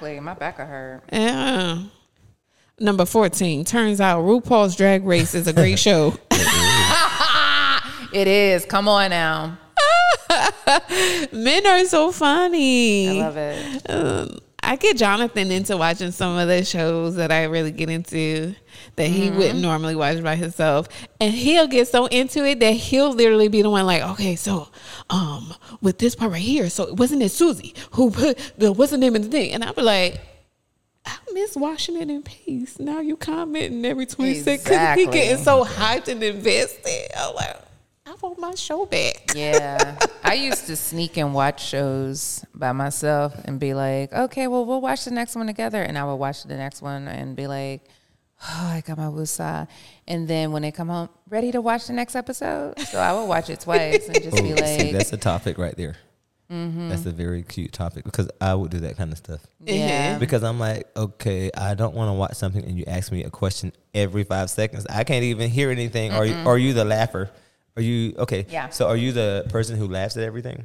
Exactly. My back hurt. Yeah. Number 14. Turns out RuPaul's Drag Race is a great show. It is. Come on now. Men are so funny. I love it. Um, I get Jonathan into watching some of the shows that I really get into that he Mm-hmm. wouldn't normally watch by himself. And he'll get so into it that he'll literally be the one like, okay, so um with this part right here, so wasn't it Susie who put the what's the name of the thing? And I'll be like, I miss watching it in peace. Now you commenting every 20 seconds. 'cause He getting so hyped and invested. I'm like, want my show back. Yeah. I used to sneak and watch shows by myself and be like, okay, well, we'll watch the next one together. And I would watch the next one and be like, oh, I got my woosah. And then when they come home, ready to watch the next episode? So I would watch it twice and just oh, be Oh, see, like, that's a topic right there. Mm-hmm. That's a very cute topic because I would do that kind of stuff. yeah. Because I'm like, okay, I don't want to watch something and you ask me a question every five seconds. I can't even hear anything. Are you are you the laugher? Are you okay? Yeah. So are you the person who laughs at everything?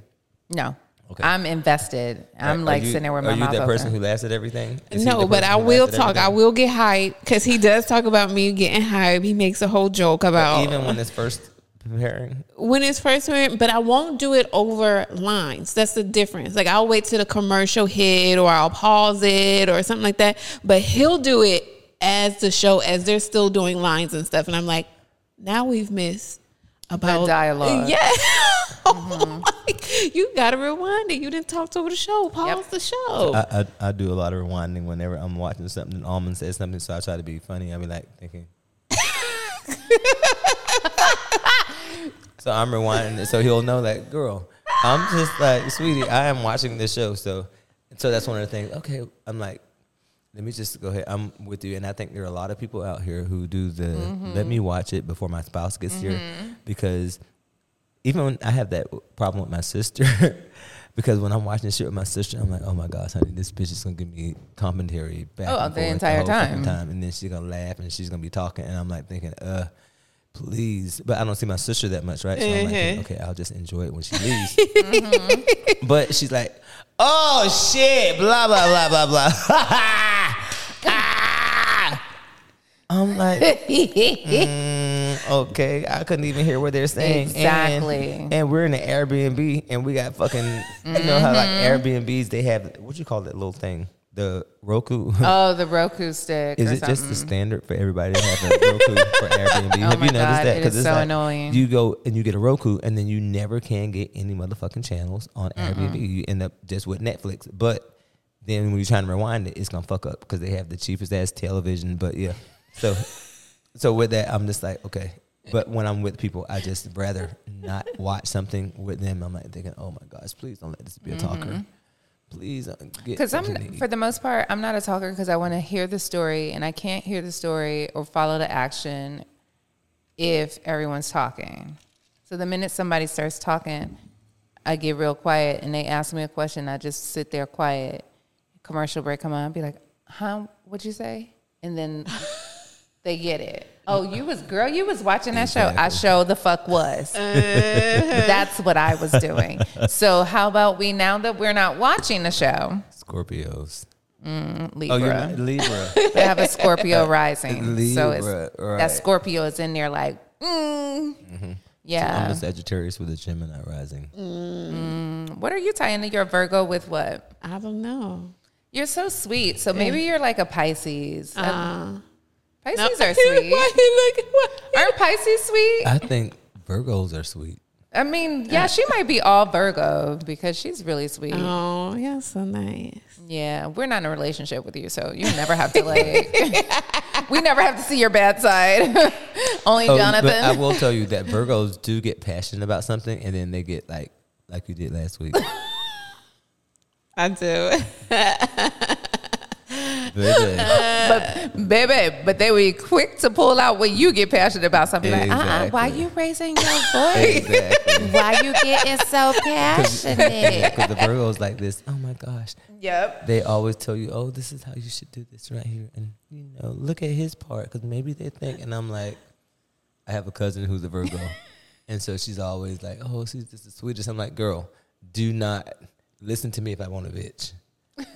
No. Okay. I'm invested. I'm Are like you- sitting there with Are my you mouth that open. person who laughs at everything? Is No, but I will talk. I will get hyped because he does talk about me getting hyped. He makes a whole joke about Even when it's first preparing. when it's first written, but I won't do it over lines. That's the difference. Like I'll wait till the commercial hit or I'll pause it or something like that. But he'll do it as the show, as they're still doing lines and stuff. And I'm like, now we've missed about dialogue. Yeah. Oh mm-hmm. Like, you gotta rewind it. You didn't talk over the show. Pause Yep. the show. I, I I do a lot of rewinding whenever I'm watching something and Almond says something, so I try to be funny. I be like thinking. so I'm rewinding it, so he'll know that girl. I'm just like, sweetie, I am watching this show, so so that's one of the things. Okay, I'm like, let me just go ahead. I'm with you, and I think there are a lot of people out here who do the let me watch it before my spouse gets here, because even when I have that problem with my sister, because when I'm watching shit with my sister, I'm like, oh my gosh, honey, this bitch is gonna give me commentary back Oh, the entire fucking time. time, and then she's gonna laugh and she's gonna be talking, and I'm like thinking, uh. Please, but I don't see my sister that much, right? So I'm like, Mhm. okay, I'll just enjoy it when she leaves. But she's like, oh shit, blah blah blah blah blah. I'm like, mm, okay, I couldn't even hear what they're saying. Exactly. And, we're in an Airbnb, and we got fucking, you know how like Mm-hmm. Airbnbs they have what you call that little thing, the Roku. Oh, the Roku stick. Is it just the standard for everybody to have a Roku for Airbnb? Oh have you noticed God, that? it is it's so like annoying. You go and you get a Roku, and then you never can get any motherfucking channels on Airbnb. You end up just with Netflix. But then when you're trying to rewind it, it's gonna fuck up because they have the cheapest ass television. But yeah, so so with that, I'm just like okay. But when I'm with people, I just rather not watch something with them. I'm like thinking, oh my gosh, please don't let this be a talker. Please uh, get Because I'm, something to eat. for the most part, I'm not a talker because I want to hear the story, and I can't hear the story or follow the action if everyone's talking. So the minute somebody starts talking, I get real quiet, and they ask me a question. I just sit there quiet. Commercial break come on, I'd be like, "Huh? What'd you say?" And then they get it. Oh, you was girl, you was watching that show. I show the fuck was. Uh-huh. That's what I was doing. So how about we now that we're not watching the show, Scorpios. Libra. Oh, you're not Libra. They have a Scorpio rising. so it's Libra, that. Scorpio is in there like, mm. mm-hmm yeah I'm a Sagittarius with a Gemini rising. Mm. What are you tying to your Virgo with what? I don't know. You're so sweet. So maybe you're like a Pisces. Uh, Pisces no. are sweet. Why he look- why- Aren't Pisces sweet? I think Virgos are sweet. I mean, yeah, she might be all Virgo because she's really sweet. Oh, yeah, so nice. Yeah, we're not in a relationship with you, so you never have to like. we never have to see your bad side. Only Oh, Jonathan. But I will tell you that Virgos do get passionate about something, and then they get like like you did last week. I do. Baby. but baby, but they were quick to pull out when you get passionate about something. Like, uh-uh, why you raising your voice? exactly. why you getting so passionate? Because the Virgos like this. Oh my gosh. yep. They always tell you, "Oh, this is how you should do this right here," and you know, look at his part because maybe they think. And I'm like, I have a cousin who's a Virgo, and so she's always like, "Oh, she's just the sweetest." I'm like, "Girl, do not listen to me if I want a bitch."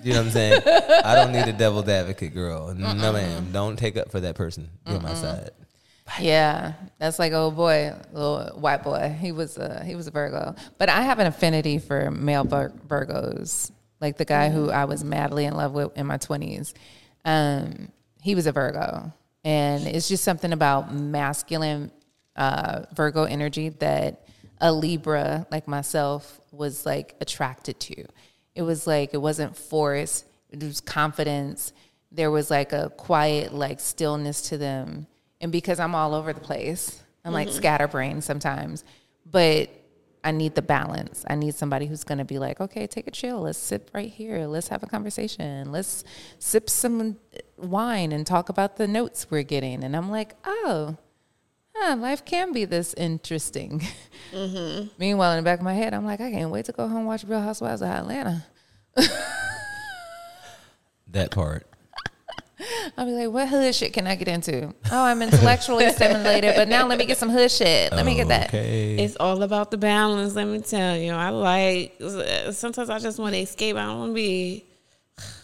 You know what I'm saying? I don't need a devil's advocate, girl. No, ma'am. Don't take up for that person. Be on my side. Yeah, that's like old boy, little white boy. He was a he was a Virgo, but I have an affinity for male Vir- Virgos. Like the guy who I was madly in love with in my twenties, um, he was a Virgo, and it's just something about masculine uh, Virgo energy that a Libra like myself was like attracted to. It was like it wasn't force; it was confidence. There was like a quiet like stillness to them and because I'm all over the place, I'm like mm-hmm. scatterbrained sometimes, but I need the balance. I need somebody who's going to be like, okay, take a chill. Let's sit right here. Let's have a conversation. Let's sip some wine and talk about the notes we're getting. And I'm like, oh, huh, life can be this interesting. Mm-hmm. Meanwhile, in the back of my head, I'm like, I can't wait to go home and watch Real Housewives of Atlanta. That part. I'll be like, what hood shit can I get into? Oh, I'm intellectually stimulated, but now let me get some hood shit. Let me get that. Okay. It's all about the balance. Let me tell you. I like. Uh, sometimes I just want to escape. I don't want to be.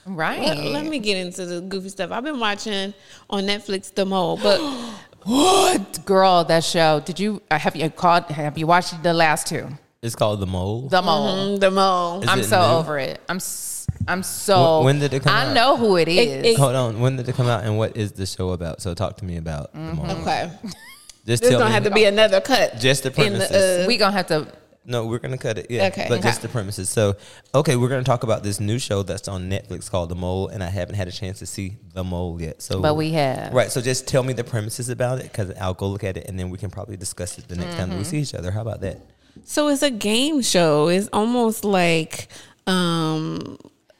Right. Let, let me get into the goofy stuff. I've been watching on Netflix The Mole, but What girl? That show? Did you uh, have you called? Have you watched the last two? It's called the mole. The Mole. mm, The Mole. Is I'm so new? over it. I'm s- I'm so. Wh- when did it come I out? know who it is. it- Hold on. When did it come out, and what is the show about? So talk to me about the mole. Okay. Just There's tell gonna me. have to be another cut. Just the in premises. uh, we gonna have to. No, we're gonna cut it. Yeah, Okay. but just the premises. So, okay, we're gonna talk about this new show that's on Netflix called The Mole, and I haven't had a chance to see The Mole yet. So, But we have. right. So, just tell me the premises about it, because I'll go look at it, and then we can probably discuss it the next time we Mm-hmm. see each other. How about that? So it's a game show. It's almost like um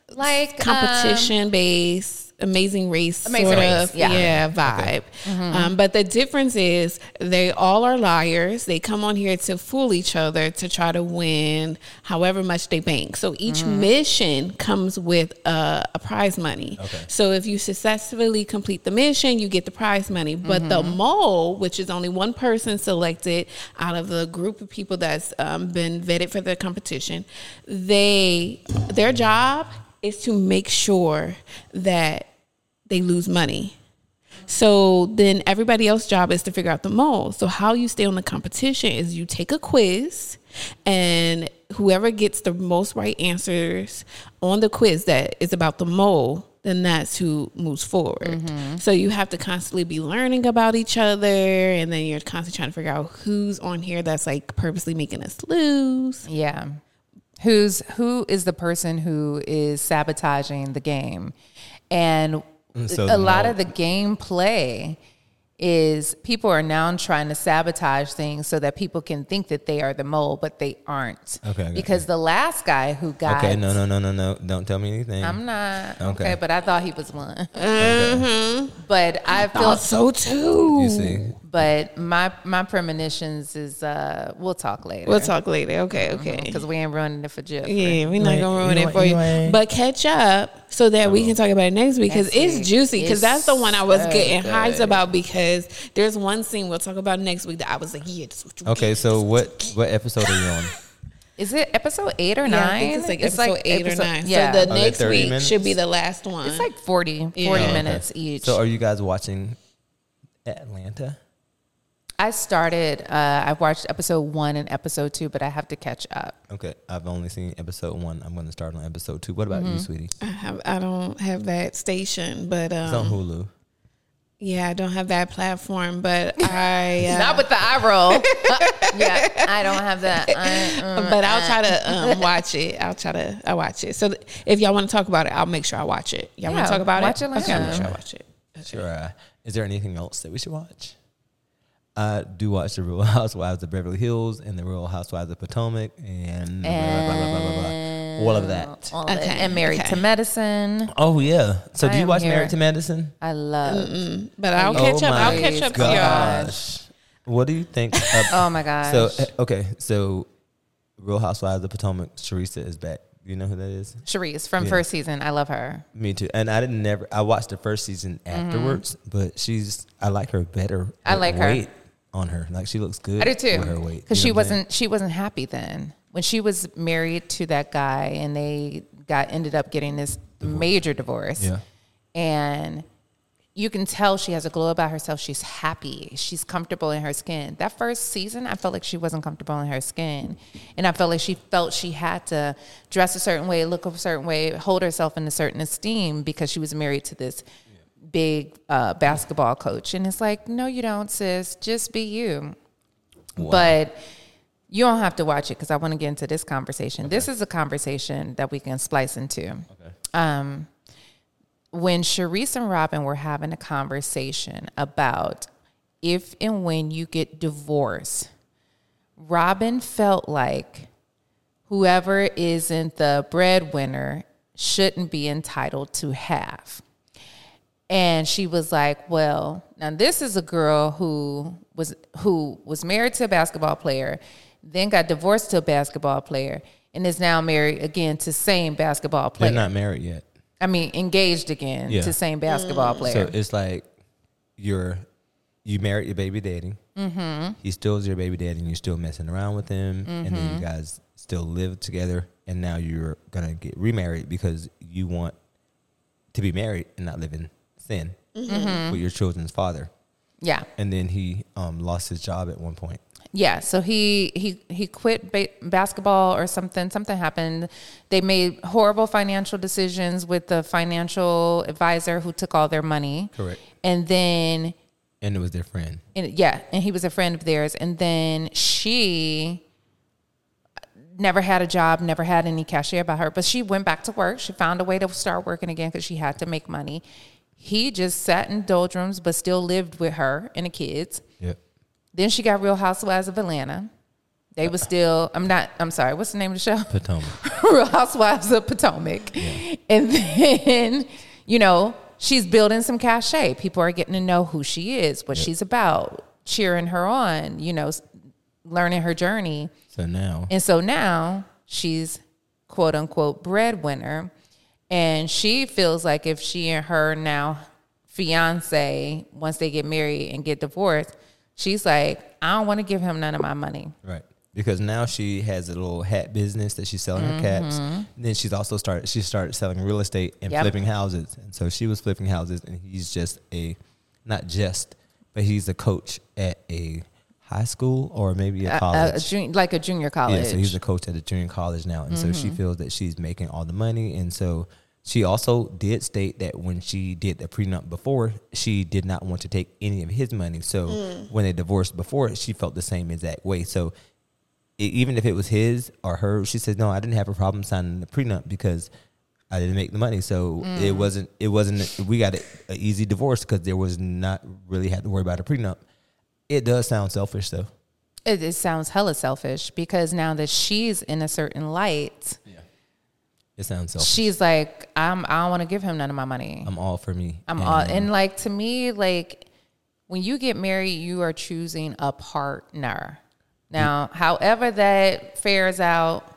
Like competition based amazing race Amazing sort Race, of yeah. yeah, vibe. Um, but the difference is they all are liars. They come on here to fool each other to try to win however much they bank. So each mission comes with a, a prize money. Okay. so if you successfully complete the mission you get the prize money. But the mole which is only one person selected out of the group of people that's um, been vetted for the competition they their job is to make sure that they lose money. So then everybody else's job is to figure out the mole. So how you stay on the competition is you take a quiz and whoever gets the most right answers on the quiz that is about the mole, then that's who moves forward. Mm-hmm. So you have to constantly be learning about each other and then you're constantly trying to figure out who's on here that's like purposely making us lose. Yeah. Who's who is the person who is sabotaging the game? And so a lot mole- of the gameplay is people are now trying to sabotage things so that people can think that they are the mole, but they aren't. Okay, I got Because the last guy who got Okay, no, no, no, no, no. Don't tell me anything. I'm not okay. Okay. but I thought he was one. Mm-hmm. But I feel Thought so too. you see, but my my premonitions is uh we'll talk later. We'll talk later. Okay, okay. because we ain't ruining it for Jeff. Yeah, we're not ain't- gonna ruin you it for you. you ain't- But catch up so that we can talk about it next week because it's week. juicy. Because that's the one I was so getting hyped about because there's one scene we'll talk about next week that I was like, yeah, this is what you okay. get. So what what episode are you on? Is it episode eight or Yeah, nine? I think it's like episode eight or nine. Yeah, So the Are next week minutes? should be the last one. it's like 40, 40 Yeah. Oh, okay. minutes each. So are you guys watching Atlanta? I started. Uh, I've watched episode one and episode two, but I have to catch up. Okay, I've only seen episode one. I'm going to start on episode two. What about Mm-hmm. you, sweetie? I have I don't have that station, but It's on um, Hulu. yeah, I don't have that platform. But I uh, Not with the eye roll. yeah, I don't have that. I, um, but I'll try to um, watch it. I'll try to I watch it. So th- if y'all want to talk about it, I'll make sure I watch it. Y'all want to talk about watch it? it Okay, I'll make sure I watch it. Sure. Uh, is there anything else that we should watch? I do watch the Real Housewives of Beverly Hills and the Real Housewives of Potomac and blah, blah, blah, blah, blah, blah, blah. all of that. all of it. Okay, and married okay. to medicine. Oh yeah. So I do you watch here. Married to Medicine? I love. But I'll Oh catch up. I'll catch up to y'all. What do you think? Of, Oh my gosh. so okay, so Real Housewives of Potomac, Teresa is back. You know who that is? Charrisse from Yeah. first season. I love her. Me too. And I didn't never. I watched the first season afterwards, but she's. I like her better. Mm-hmm. I with like her. Weight on her. Like she looks good. I do too. With her weight Because she know what I'm saying? wasn't she wasn't happy then when she was married to that guy and they got ended up getting this major divorce. Yeah. And you can tell she has a glow about herself. She's happy. She's comfortable in her skin. That first season, I felt like she wasn't comfortable in her skin. And I felt like she felt she had to dress a certain way, look a certain way, hold herself in a certain esteem because she was married to this big uh, basketball coach. And it's like, no, you don't, sis. Just be you. But you don't have to watch it because I want to get into this conversation. This is a conversation that we can splice into. Um, when Charrisse and Robyn were having a conversation about if and when you get divorced, Robyn felt like whoever isn't the breadwinner shouldn't be entitled to half. And she was like, "Well, now this is a girl who was who was married to a basketball player, then got divorced to a basketball player, and is now married again to same basketball player. They're not married yet. I mean, engaged again Yeah. to same basketball player. So it's like you're you married your baby daddy. Mm-hmm. He still is your baby daddy, and you're still messing around with him, and then Mm-hmm. you guys still live together, and now you're gonna get remarried because you want to be married and not live in sin Mm-hmm. with your children's father. yeah, And then he um, lost his job at one point. yeah. So he he he quit ba- basketball or something. Something happened. They made horrible financial decisions with the financial advisor who took all their money. Correct. And then And it was their friend. and yeah, and he was a friend of theirs. And then she never had a job, never had any cachet about her, but she went back to work. She found a way to start working again because she had to make money. He just sat in doldrums, but still lived with her and the kids. Yep. Then she got Real Housewives of Atlanta. They were still. I'm not. I'm sorry. What's the name of the show? Potomac. Real Housewives of Potomac. And then, you know, she's building some cachet. People are getting to know who she is, what she's about, cheering her on, you know, learning her journey. So now, And so now she's quote unquote breadwinner. And she feels like if she and her now fiance, once they get married and get divorced, she's like, I don't want to give him none of my money. Right. Because now she has a little hat business that she's selling her caps. And then she's also started she started selling real estate and Mm-hmm. Yep. flipping houses. And so she was flipping houses and he's just a not just, but he's a coach at a high school or maybe a A- a- college. a jun- like a junior college. Yeah, so he's a coach at a junior college now, and so she Mm-hmm. feels that she's making all the money, and so she also did state that when she did the prenup before, she did not want to take any of his money. So mm. when they divorced before, she felt the same exact way. So even if it was his or her, she said, "No, I didn't have a problem signing the prenup because." I didn't make the money, so it mm. wasn't. It wasn't. We got an easy divorce because there was not really had to worry about a prenup. It does sound selfish, though. It, it sounds hella selfish because now that she's in a certain light, It sounds selfish. she's like, I'm, I don't want to give him none of my money. I'm all for me. I'm all, and like to me, like when you get married, you are choosing a partner. Now, however that fares out,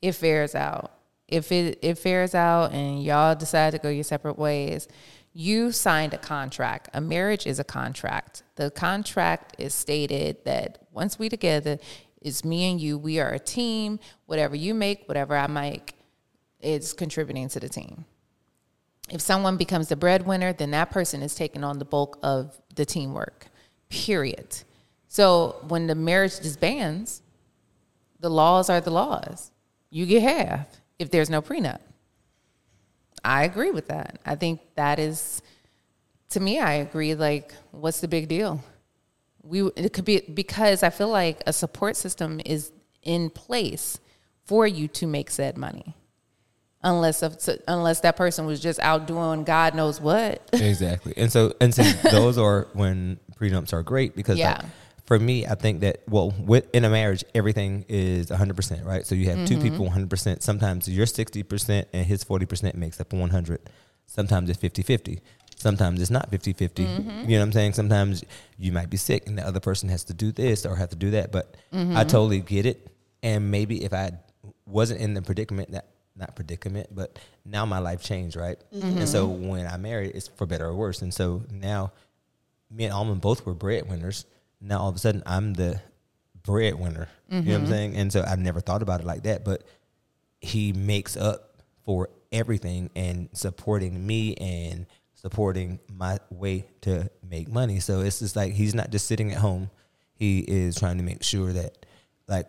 it fares out. If it it fares out and y'all decide to go your separate ways, you signed a contract. A marriage is a contract. The contract is stated that once we together, it's me and you. We are a team. Whatever you make, whatever I make, is contributing to the team if someone becomes the breadwinner, then that person is taking on the bulk of the teamwork. Period. So when the marriage disbands, the laws are the laws. You get half if there's no prenup. I agree with that. I think that is, to me, I agree. Like, what's the big deal? We it could be because I feel like a support system is in place for you to make said money unless of, unless that person was just out doing God knows what. exactly. And so and so those are when prenups are great because like, Yeah. for me, I think that well, with in a marriage, everything is 100 percent, right? So you have two Mm-hmm. people 100 percent. Sometimes your 60 percent and his 40 percent makes up 100. Sometimes it's 50 50. Sometimes it's not 50 50. Mm-hmm. You know what I'm saying? Sometimes you might be sick and the other person has to do this or have to do that. But Mm-hmm. I totally get it. And maybe if I wasn't in the predicament that not predicament, but now my life changed, right? Mm-hmm. And so when I married, it's for better or worse. And so now me and Almond both were breadwinners. Now all of a sudden I'm the breadwinner. You know what I'm mm-hmm. saying? And so I've never thought about it like that, but he makes up for everything and supporting me and supporting my way to make money. So it's just like he's not just sitting at home. He is trying to make sure that like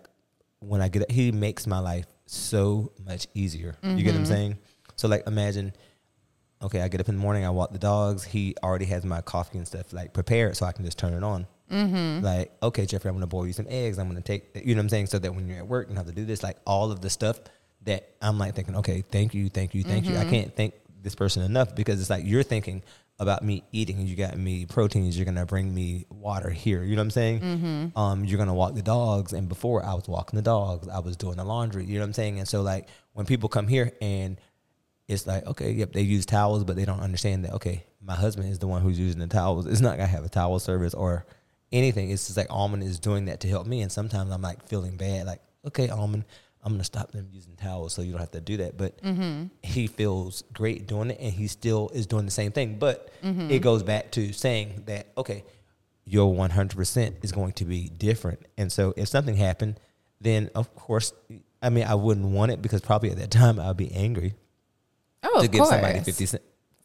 when I get up he makes my life so much easier. You get what I'm saying? So like imagine okay, I get up in the morning, I walk the dogs. He already has my coffee and stuff like prepared, so I can just turn it on. Mm-hmm. Like, okay, Jeffrey, I'm gonna boil you some eggs. I'm gonna take, you know what I'm saying, so that when you're at work, you have to do this. Like all of the stuff that I'm like thinking, okay, thank you, thank you, thank you. I can't thank this person enough because it's like you're thinking about me eating. You got me proteins. You're gonna bring me water here. You know what I'm saying? Um, you're gonna walk the dogs. And before I was walking the dogs, I was doing the laundry. You know what I'm saying? And so like when people come here and it's like okay, yep, they use towels, but they don't understand that okay, my husband is the one who's using the towels. It's not gonna have a towel service or anything. It's just like Almond is doing that to help me, and sometimes I'm like feeling bad, like okay, Almond, I'm gonna stop them using towels so you don't have to do that. But mm-hmm. he feels great doing it, and he still is doing the same thing. But mm-hmm. it goes back to saying that okay, your 100% is going to be different, and so if something happened, then of course, I mean, I wouldn't want it because probably at that time I'd be angry Oh, to give course. somebody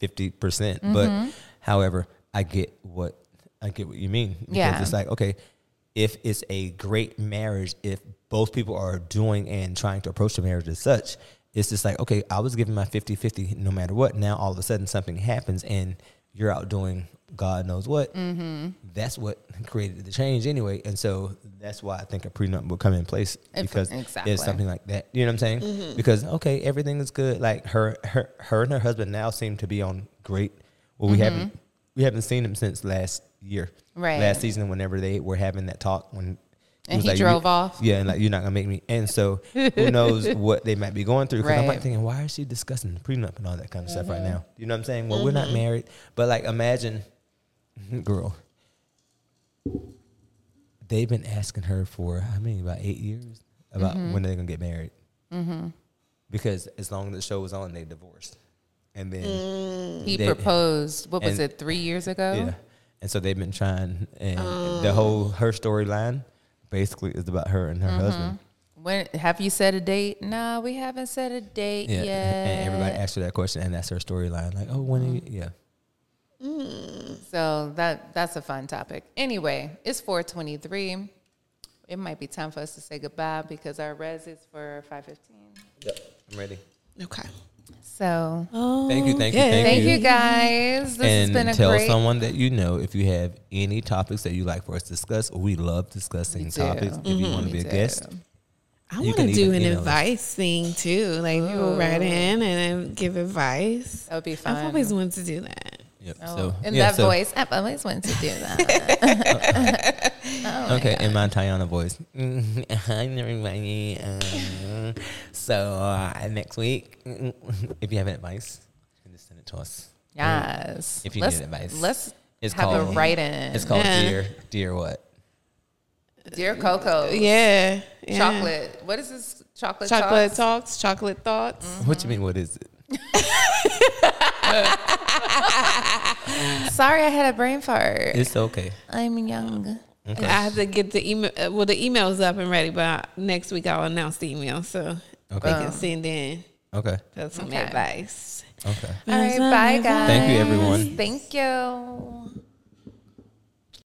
50 percent. But mm-hmm. however, I get what I get what you mean because Yeah. it's like okay, if it's a great marriage, if both people are doing and trying to approach the marriage as such, it's just like okay, I was giving my 50-50 no matter what. Now all of a sudden something happens and you're out doing God knows what. Mm-hmm. That's what created the change anyway, and so that's why I think a prenup will come in place because exactly. it's something like that. You know what I'm saying? Mm-hmm. Because okay, everything is good. Like her, her, her and her husband now seem to be on great. Well, we haven't we haven't seen them since last year, Mm-hmm. Right. Last season, whenever they were having that talk when. And was he like, drove off? Yeah, and like you're not gonna make me. And so who knows what they might be going through? Because I'm like thinking, why is she discussing the prenup and all that kind of stuff right mm-hmm. now? You know what I'm saying? Well, we're not mm-hmm. married, but like imagine, girl, they've been asking her for I mean about eight years about mm-hmm. when they're gonna get married. Because as long as the show was on, they divorced, and then mm. Mm. He they- proposed. What was it? Three years ago. yeah, and so they've been trying, and the oh. whole her storyline basically is about her and her mm-hmm. husband. When have you set a date? No, we haven't set a date Yeah, yet. and everybody asks her that question, and that's her storyline. Like, oh, when? Are you, mm-hmm. yeah, So that that's a fun topic. Anyway, it's 423. It might be time for us to say goodbye because our res is for 515. yep, I'm ready. Okay. So Thank you, thank you, thank, thank you. you guys. This has and been a tell great someone that you know if you have any topics that you like for us to discuss. We love discussing Me too. topics. If you want to be a too. guest, I want to do an email us. advice thing too. Like people write in and give advice. That would be fun. I've always wanted to do that. Yep. Oh, so in yeah, that so- voice, I've always wanted to do that. Oh okay, in my Tayana voice. Hi everybody. Um, so uh, next week, if you have advice, you can just send it to us. yes. If you let's, need advice. let's It's have a called- write in. It's called Yeah. dear, dear what? Dear Coco. Yeah. yeah. Chocolate. What is this? Chocolate. Chocolate Talks? talks, chocolate thoughts. What do you mean? What is it? Sorry, I had a brain fart. It's okay. I'm young. Okay. I have to get the email. uh, Well, the email's up and ready, but next week I'll announce the email so Okay. they can send in Okay. That's some Okay. advice. Okay. All right, bye guys. Thank you, everyone. Thank you.